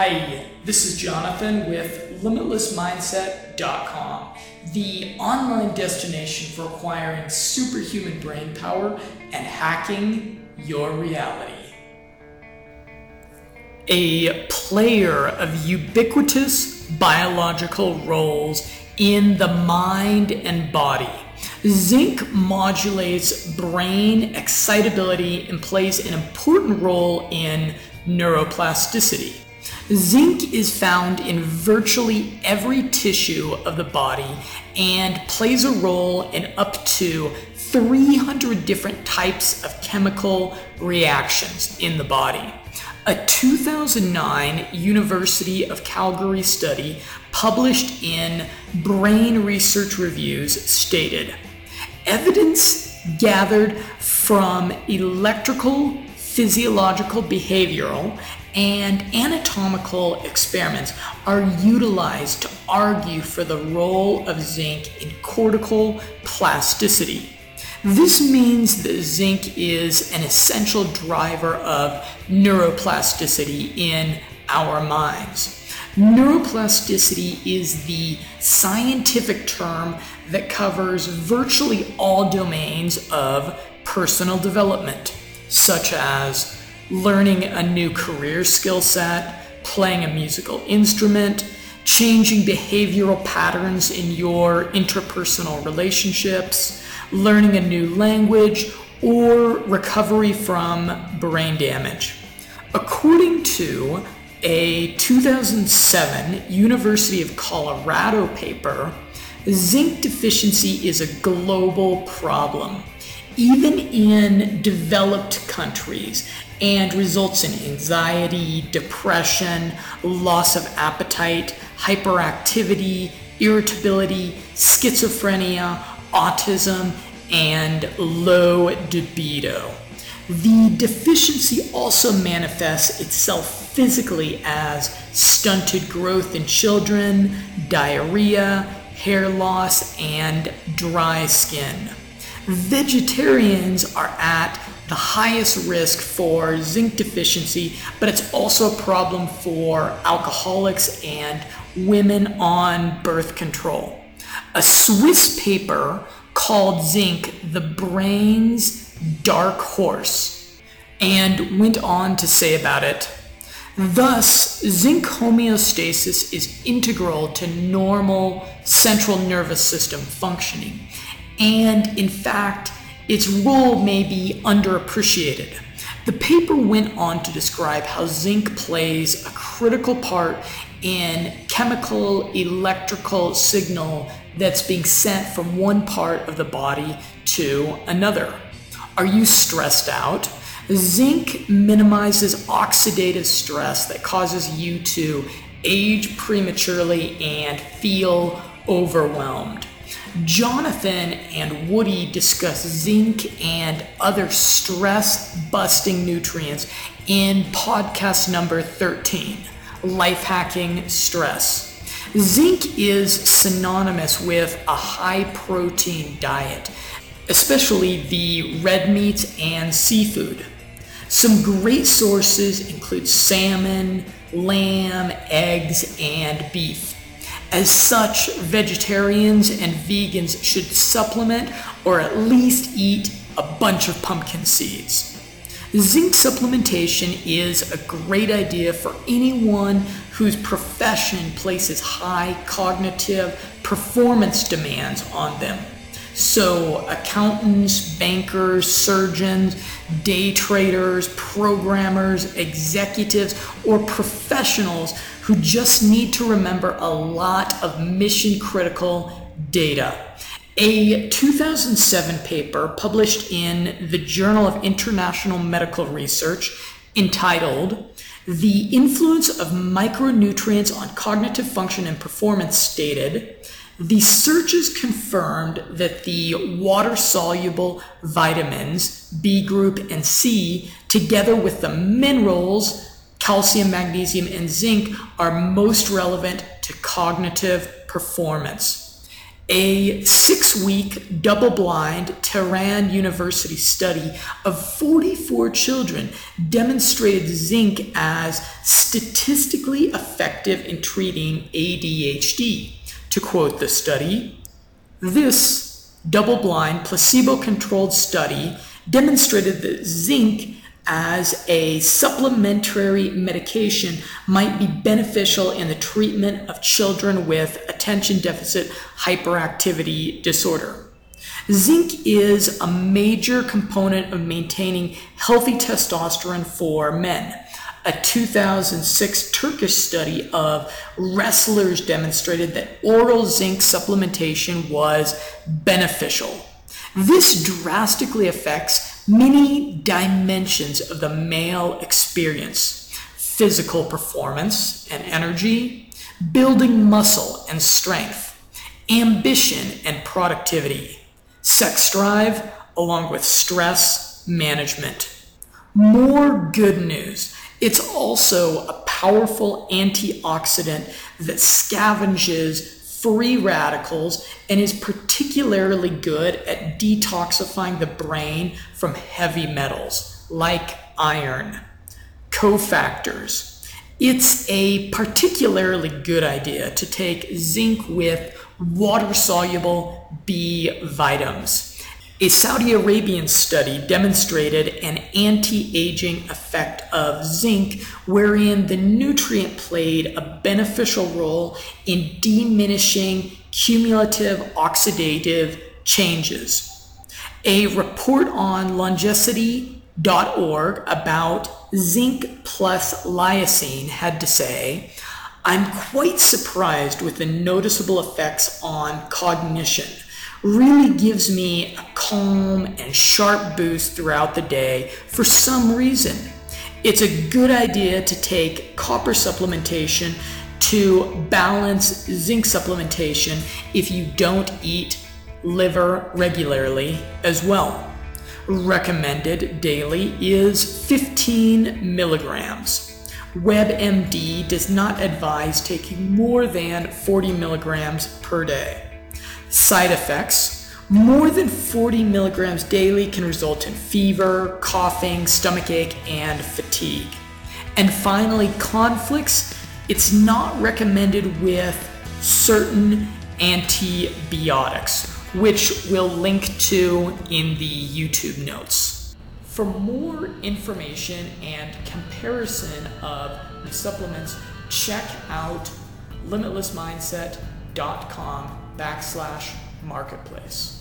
Hi, this is Jonathan with LimitlessMindset.com, the online destination for acquiring superhuman brain power and hacking your reality. A player of ubiquitous biological roles in the mind and body. Zinc modulates brain excitability and plays an important role in neuroplasticity. Zinc is found in virtually every tissue of the body and plays a role in up to 300 different types of chemical reactions in the body. A 2009 University of Calgary study published in Brain Research Reviews stated evidence gathered from electrical, physiological, behavioral, and anatomical experiments are utilized to argue for the role of zinc in cortical plasticity. This means that zinc is an essential driver of neuroplasticity in our minds. Neuroplasticity is the scientific term that covers virtually all domains of personal development, such as learning a new career skill set, playing a musical instrument, changing behavioral patterns in your interpersonal relationships, learning a new language, or recovery from brain damage. According to a 2007 University of Colorado paper, zinc deficiency is a global problem, even in developed countries, and results in anxiety, depression, loss of appetite, hyperactivity, irritability, schizophrenia, autism, and low libido. The deficiency also manifests itself physically as stunted growth in children, diarrhea, hair loss, and dry skin. Vegetarians are at the highest risk for zinc deficiency, but it's also a problem for alcoholics and women on birth control. A Swiss paper called zinc the brain's dark horse and went on to say about it Thus, zinc homeostasis is integral to normal central nervous system functioning, and in fact, its role may be underappreciated. The paper went on to describe how zinc plays a critical part in chemical electrical signal that's being sent from one part of the body to another. Are you stressed out? Zinc minimizes oxidative stress that causes you to age prematurely and feel overwhelmed. Jonathan and Woody discuss zinc and other stress busting nutrients in podcast number 13 Life Hacking Stress. Zinc is synonymous with a high protein diet, especially the red meat and seafood. Some great sources include salmon, lamb, eggs, and beef. As such, vegetarians and vegans should supplement or at least eat a bunch of pumpkin seeds. Zinc supplementation is a great idea for anyone whose profession places high cognitive performance demands on them. So, accountants, bankers, surgeons, day traders, programmers, executives, or professionals who just need to remember a lot of mission critical data. A 2007 paper published in the Journal of International Medical Research entitled The Influence of Micronutrients on Cognitive Function and Performance stated the searches confirmed that the water soluble vitamins B group and C, together with the minerals calcium, magnesium, and zinc, are most relevant to cognitive performance. A six week double blind Tehran University study of 44 children demonstrated zinc as statistically effective in treating ADHD. To quote the study, this double blind placebo controlled study demonstrated that zinc as a supplementary medication might be beneficial in the treatment of children with attention deficit hyperactivity disorder. Zinc is a major component of maintaining healthy testosterone for men. A 2006 Turkish study of wrestlers demonstrated that oral zinc supplementation was beneficial. This drastically affects many dimensions of the male experience physical performance and energy, building muscle and strength, ambition and productivity, sex drive, along with stress management. More good news. It's also a powerful antioxidant that scavenges free radicals and is particularly good at detoxifying the brain from heavy metals like iron. Cofactors. It's a particularly good idea to take zinc with water soluble B vitamins. A Saudi Arabian study demonstrated an anti aging effect of zinc, wherein the nutrient played a beneficial role in diminishing cumulative oxidative changes. A report on longecity.org about zinc plus lysine had to say, I'm quite surprised with the noticeable effects on cognition really gives me a calm and sharp boost throughout the day for some reason. It's a good idea to take copper supplementation to balance zinc supplementation if you don't eat liver regularly as well. Recommended daily is 15 milligrams. WebMD does not advise taking more than 40 milligrams per day. Side effects more than 40 milligrams daily can result in fever, coughing, stomachache, and fatigue. And finally, conflicts. It's not recommended with certain antibiotics, which we'll link to in the YouTube notes. For more information and comparison of supplements, check out limitlessmindset.com backslash marketplace.